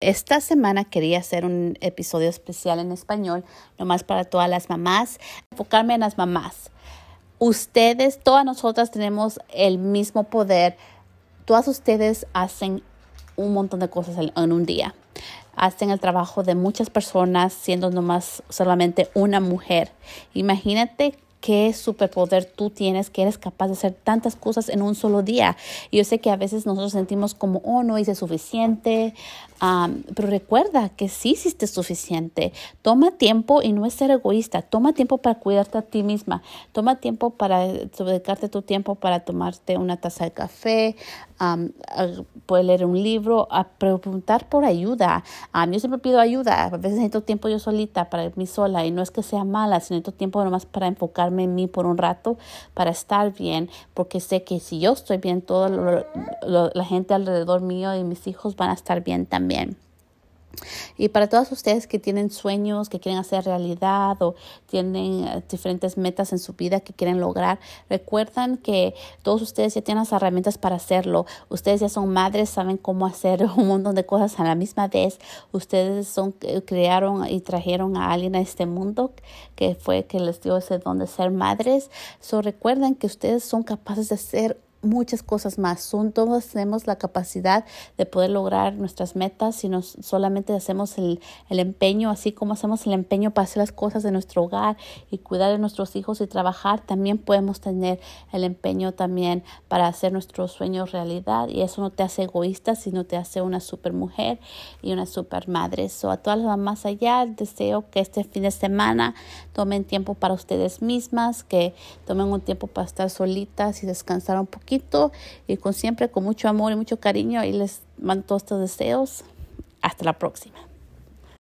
Esta semana quería hacer un episodio especial en español, nomás para todas las mamás, enfocarme en las mamás. Ustedes, todas nosotras tenemos el mismo poder. Todas ustedes hacen un montón de cosas en, un día. Hacen el trabajo de muchas personas siendo nomás solamente una mujer. Imagínate qué superpoder tú tienes, que eres capaz de hacer tantas cosas en un solo día. yo sé que a veces nosotros sentimos como, oh, no hice suficiente, pero recuerda que sí hiciste suficiente. Toma tiempo y no es ser egoísta. Toma tiempo para cuidarte a ti misma. Toma tiempo para dedicarte tu tiempo para tomarte una taza de café, um, a leer un libro, a preguntar por ayuda. yo siempre pido ayuda. A veces necesito tiempo yo solita, para mí sola. Y no es que sea mala, sino necesito tiempo nomás para en mí por un rato, para estar bien. Porque sé que si yo estoy bien, toda la gente alrededor mío y mis hijos van a estar bien también. Y para todos ustedes que tienen sueños, que quieren hacer realidad o tienen eh, diferentes metas en su vida que quieren lograr, recuerdan que todos ustedes ya tienen las herramientas para hacerlo. Ustedes ya son madres, saben cómo hacer un montón de cosas a la misma vez. Ustedes son, eh, crearon y trajeron a alguien a este mundo que fue que les dio ese don de ser madres. So recuerden que ustedes son capaces de ser muchas cosas más. Son, todos tenemos la capacidad de poder lograr nuestras metas si nos solamente hacemos el, el, empeño, así como hacemos el empeño para hacer las cosas de nuestro hogar y cuidar de nuestros hijos y trabajar, también podemos tener el empeño también para hacer nuestros sueños realidad y eso no te hace egoísta, sino te hace una super mujer y una super madre. So, a todas las mamás allá, deseo que este fin de semana tomen tiempo para ustedes mismas, que tomen un tiempo para estar solitas y descansar un y con siempre con mucho amor y mucho cariño y les mando todos estos deseos. Hasta la próxima.